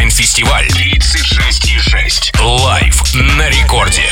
онлайн-фестиваль 36,6. Лайв на рекорде.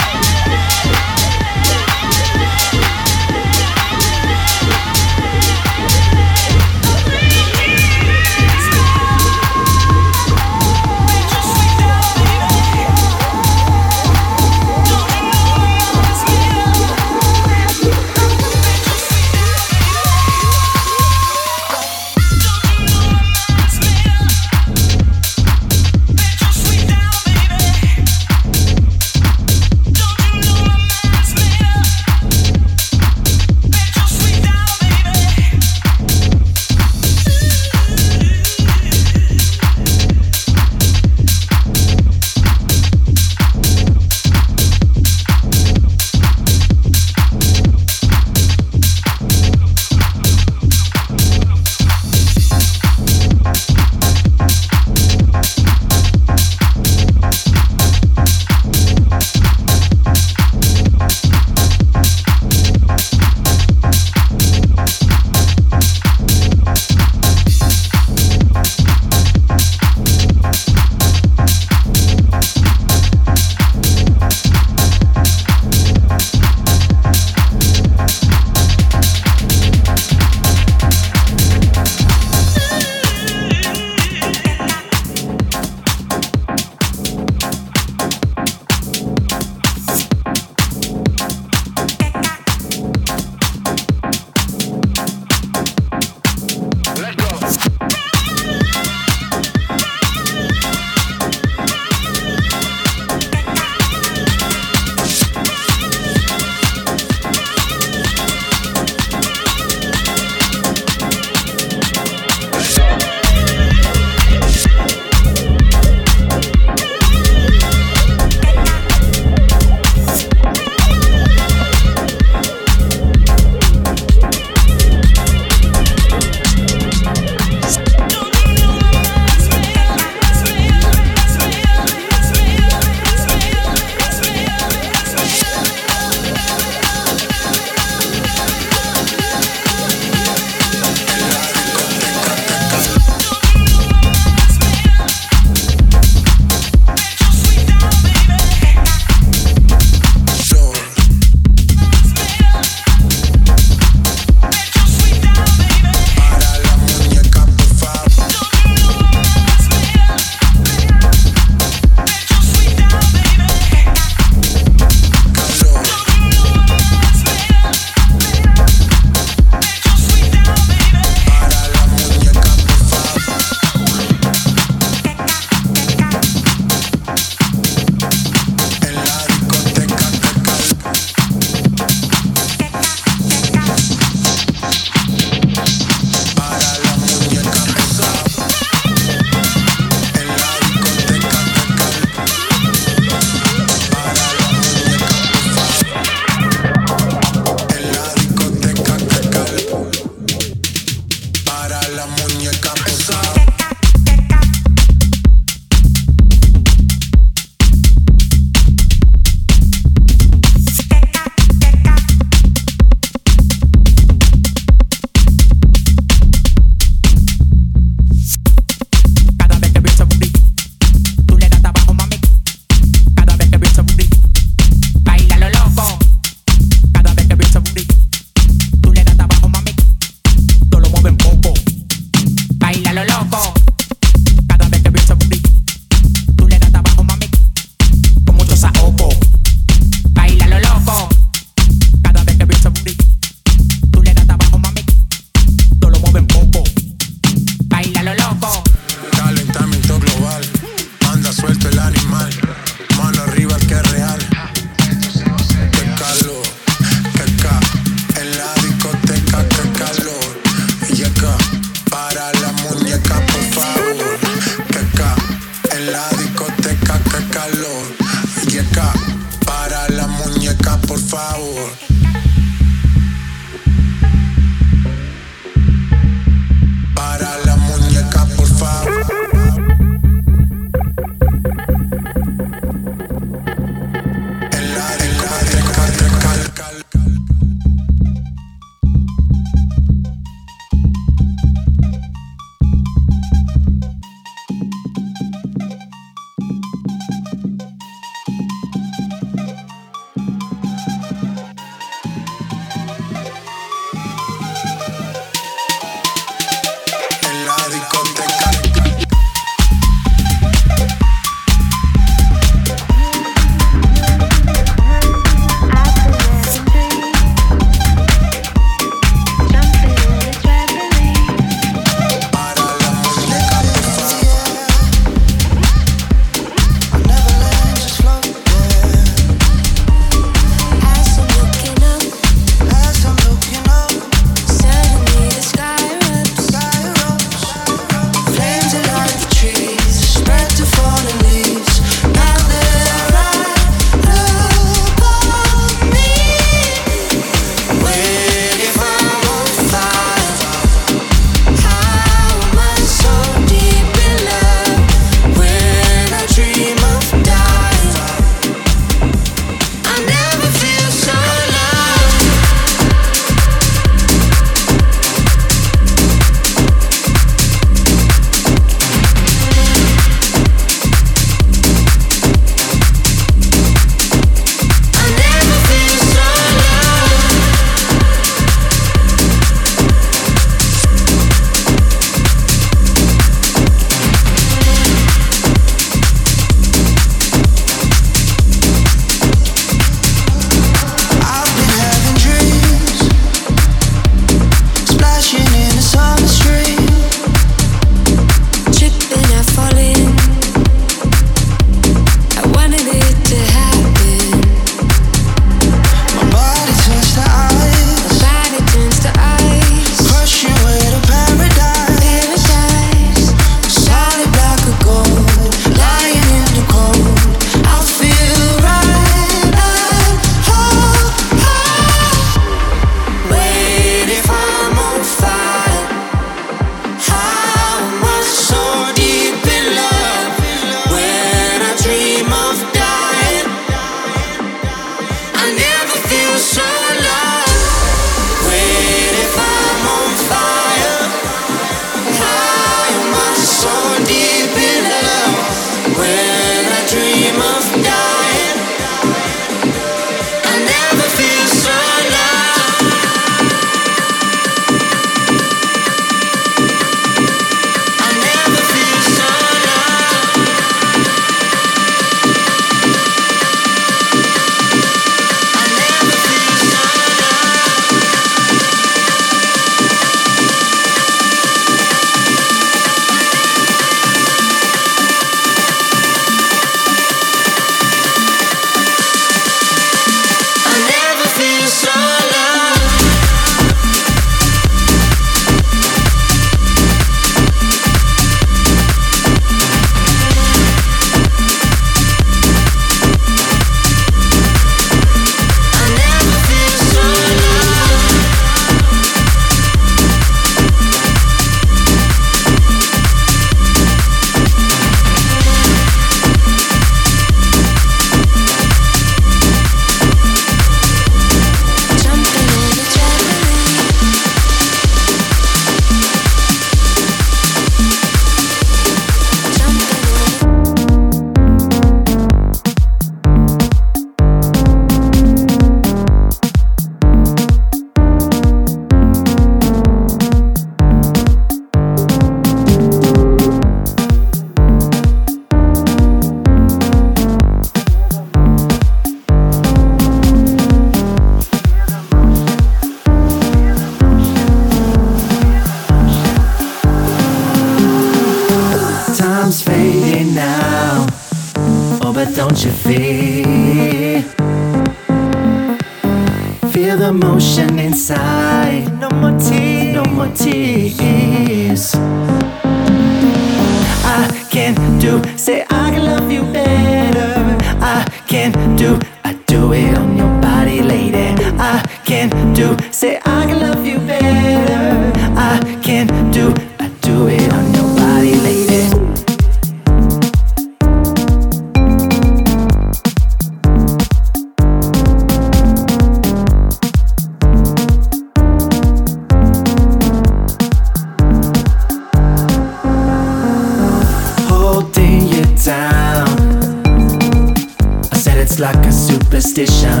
like a superstition.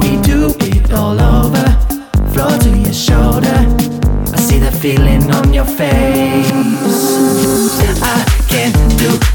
We do it all over, floor to your shoulder. I see the feeling on your face. I can't do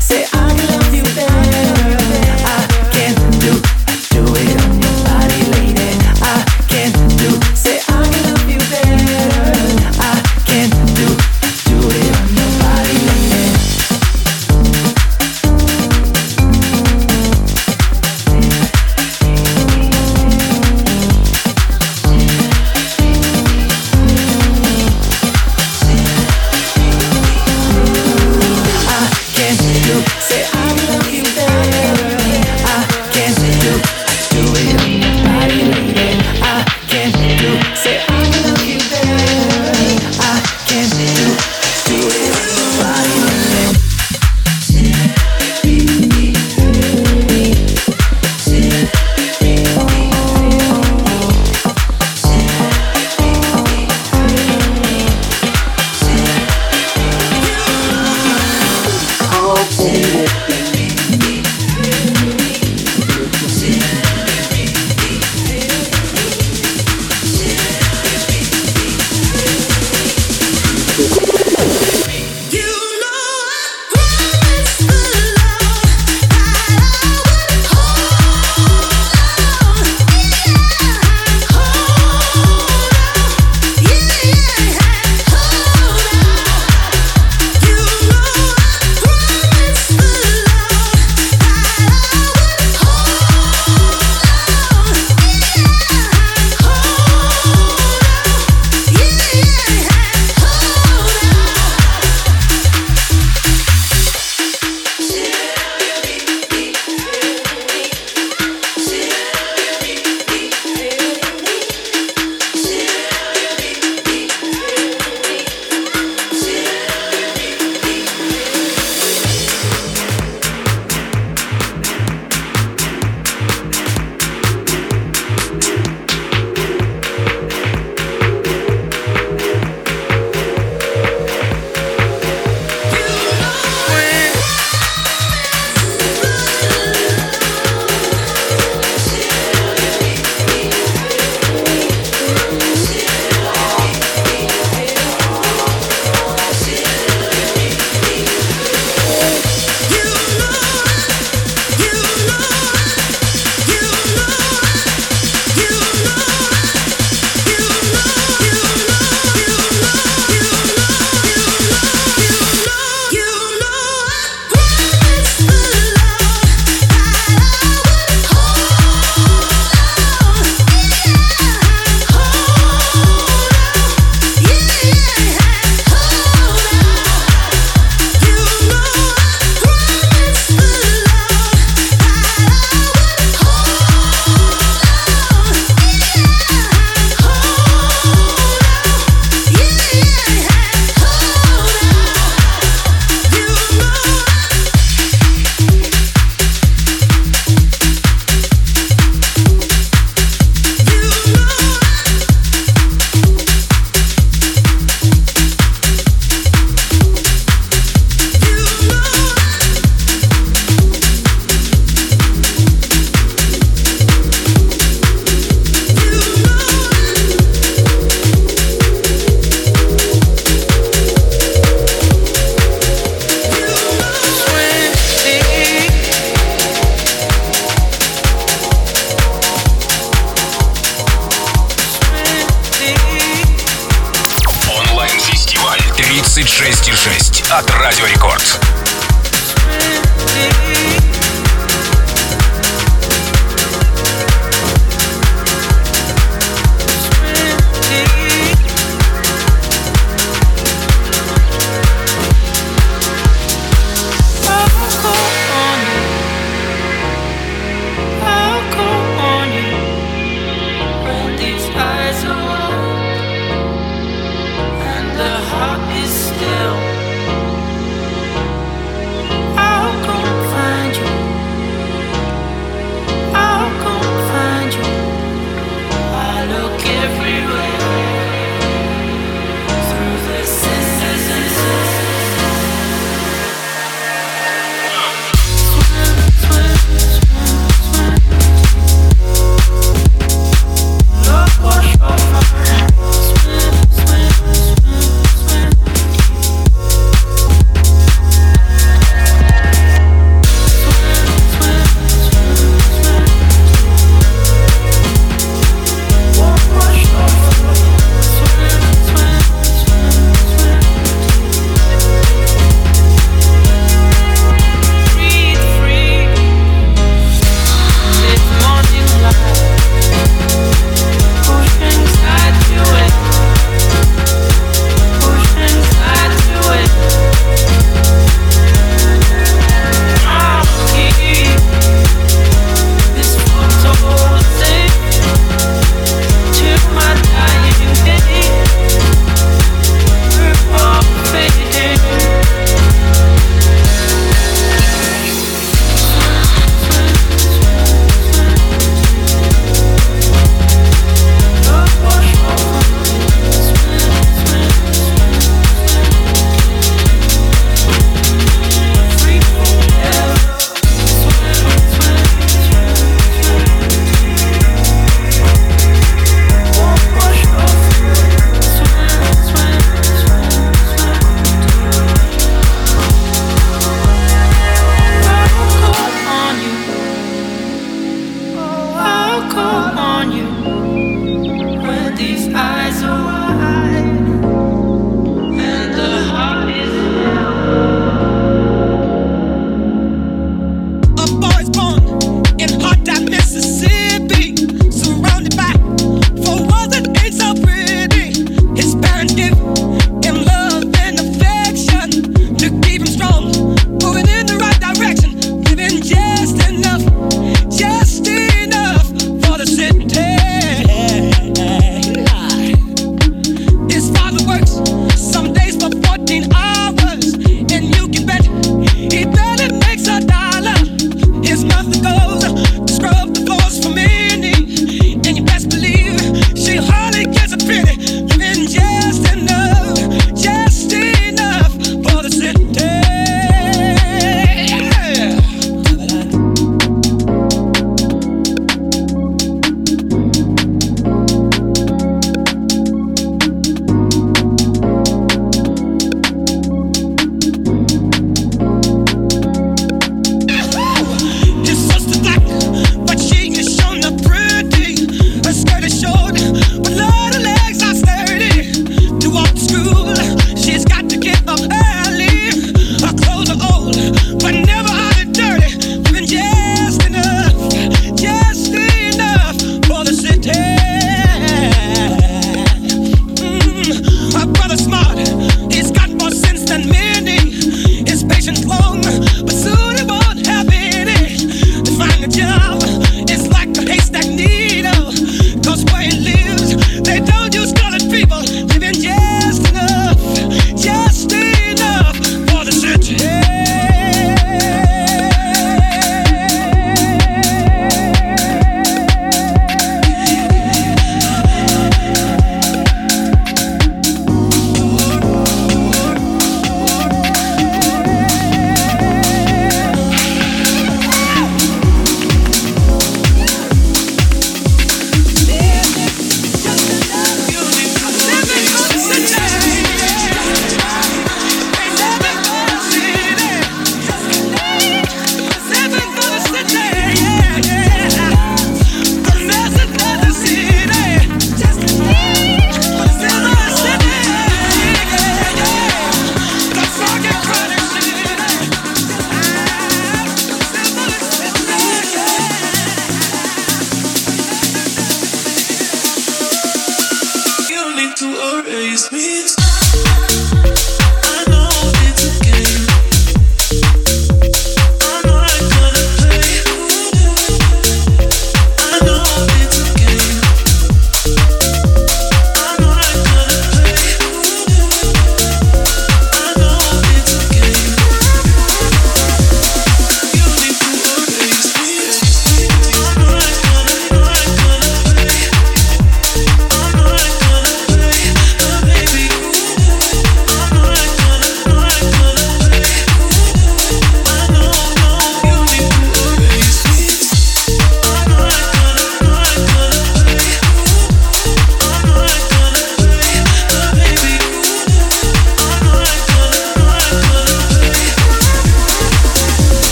26,6 от Радио Рекорд.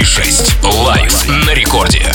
26. Лайф на рекорде.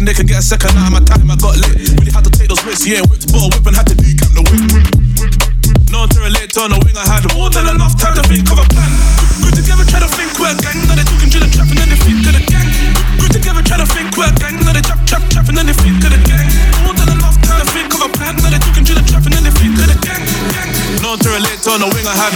thinking they can get a second out of my time. I got lit. Really had to take those risks. Yeah, whipped ball, whip and had to decamp the whip. No to relate on the wing. I had more than enough time to think of a plan. Good together, try to think we're a gang. Now they talking to the trap and then they think to the gang. Good together, try to think we're a gang. Now they trap, trap, trap and then they think to the gang. More than enough time to think of a plan. Now they talking to the trap and then they think to the gang. gang. No to relate on the wing. I had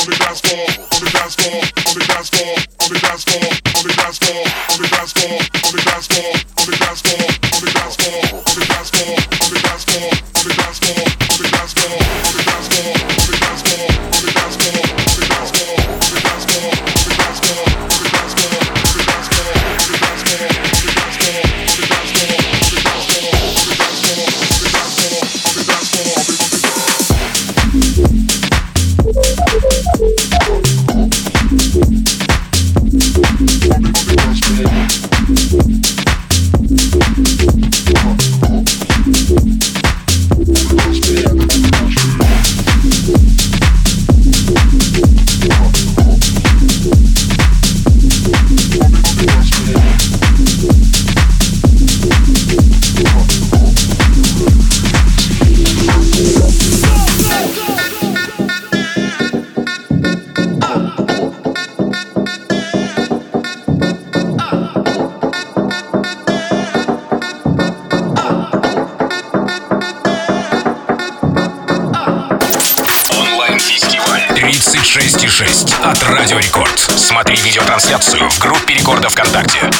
on the dance floor, on the dance floor, on the dance floor, on the dance floor. Радио Рекорд. Смотри видеотрансляцию в группе Рекорда ВКонтакте.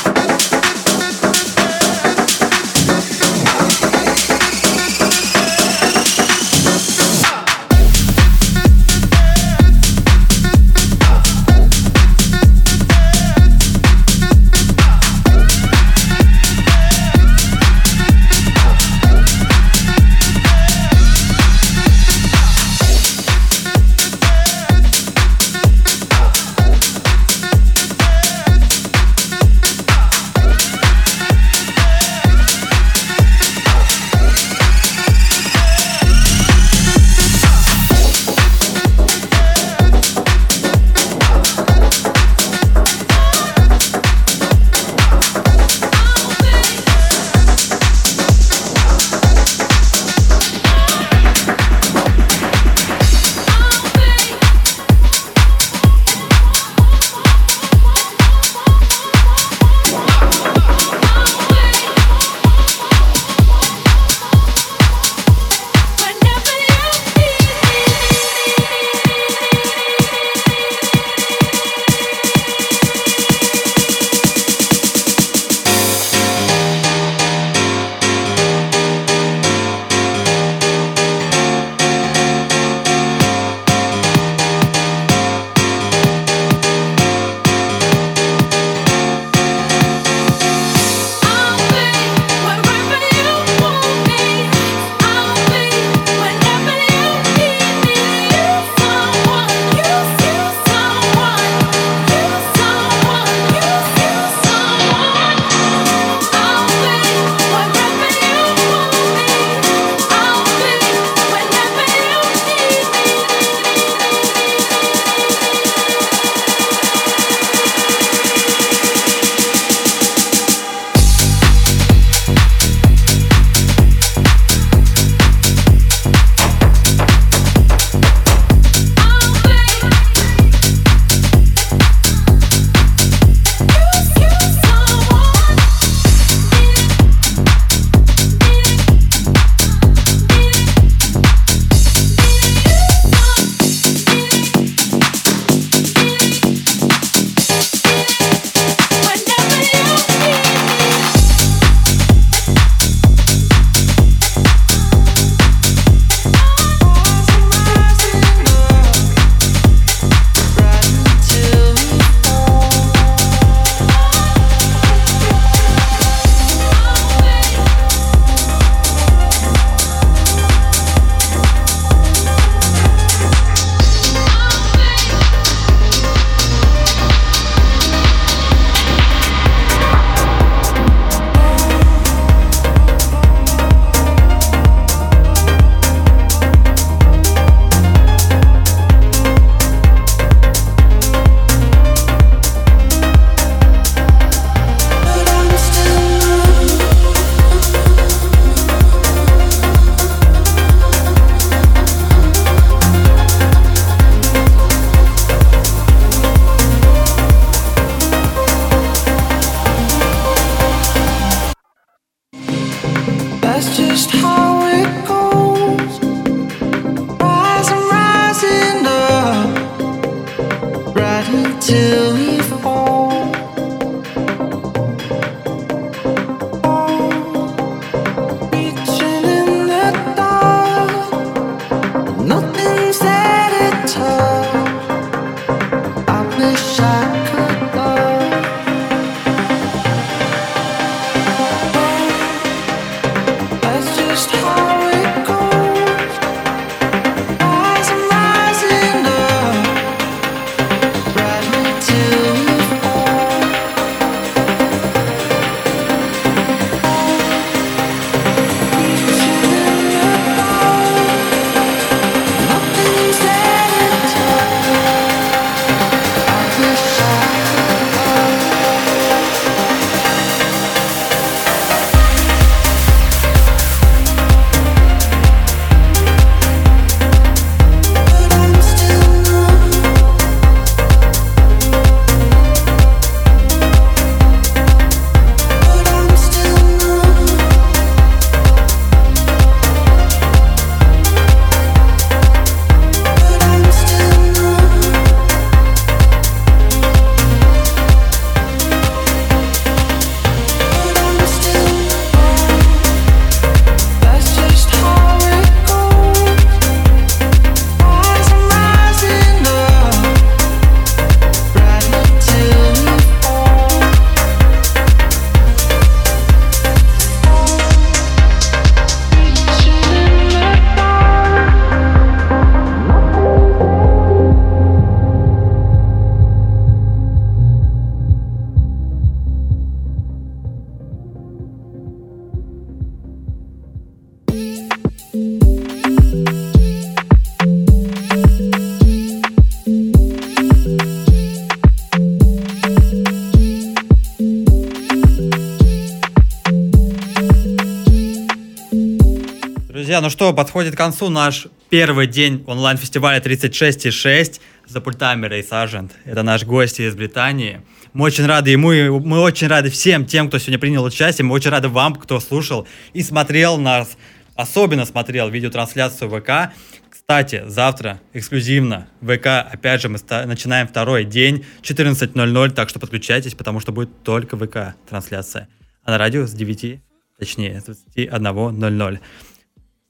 Подходит к концу наш первый день онлайн-фестиваля 36.6 за пультами Рэй Сажент. Это наш гость из Британии. Мы очень рады ему, и мы очень рады всем тем, кто сегодня принял участие. Мы очень рады вам, кто слушал и смотрел нас, особенно смотрел видеотрансляцию ВК. Кстати, завтра эксклюзивно ВК, опять же, мы начинаем второй день, 14.00, так что подключайтесь, потому что будет только ВК трансляция. А на радио с 9, точнее, с 21.00.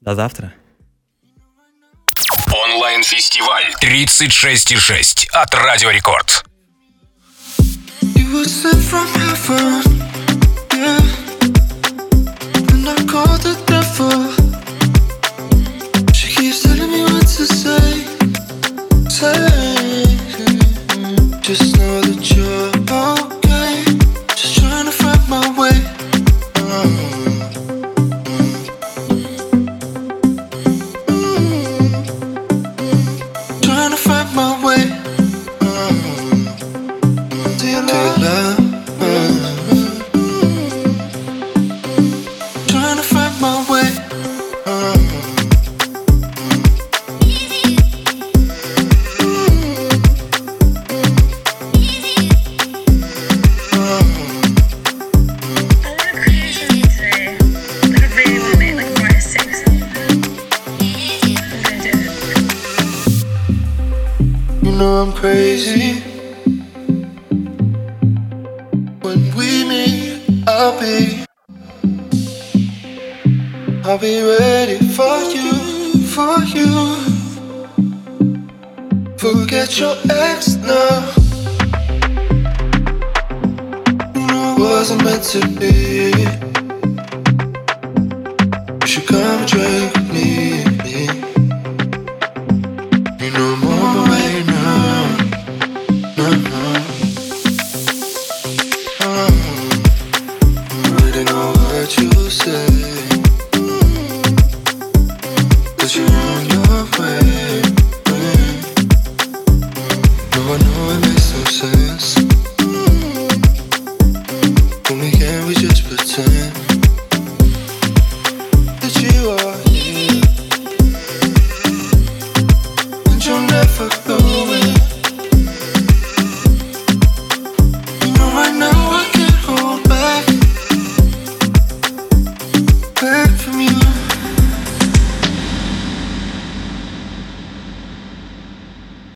До завтра. Онлайн-фестиваль 36,6 от Радио Рекорд. She keeps telling me what to say, say.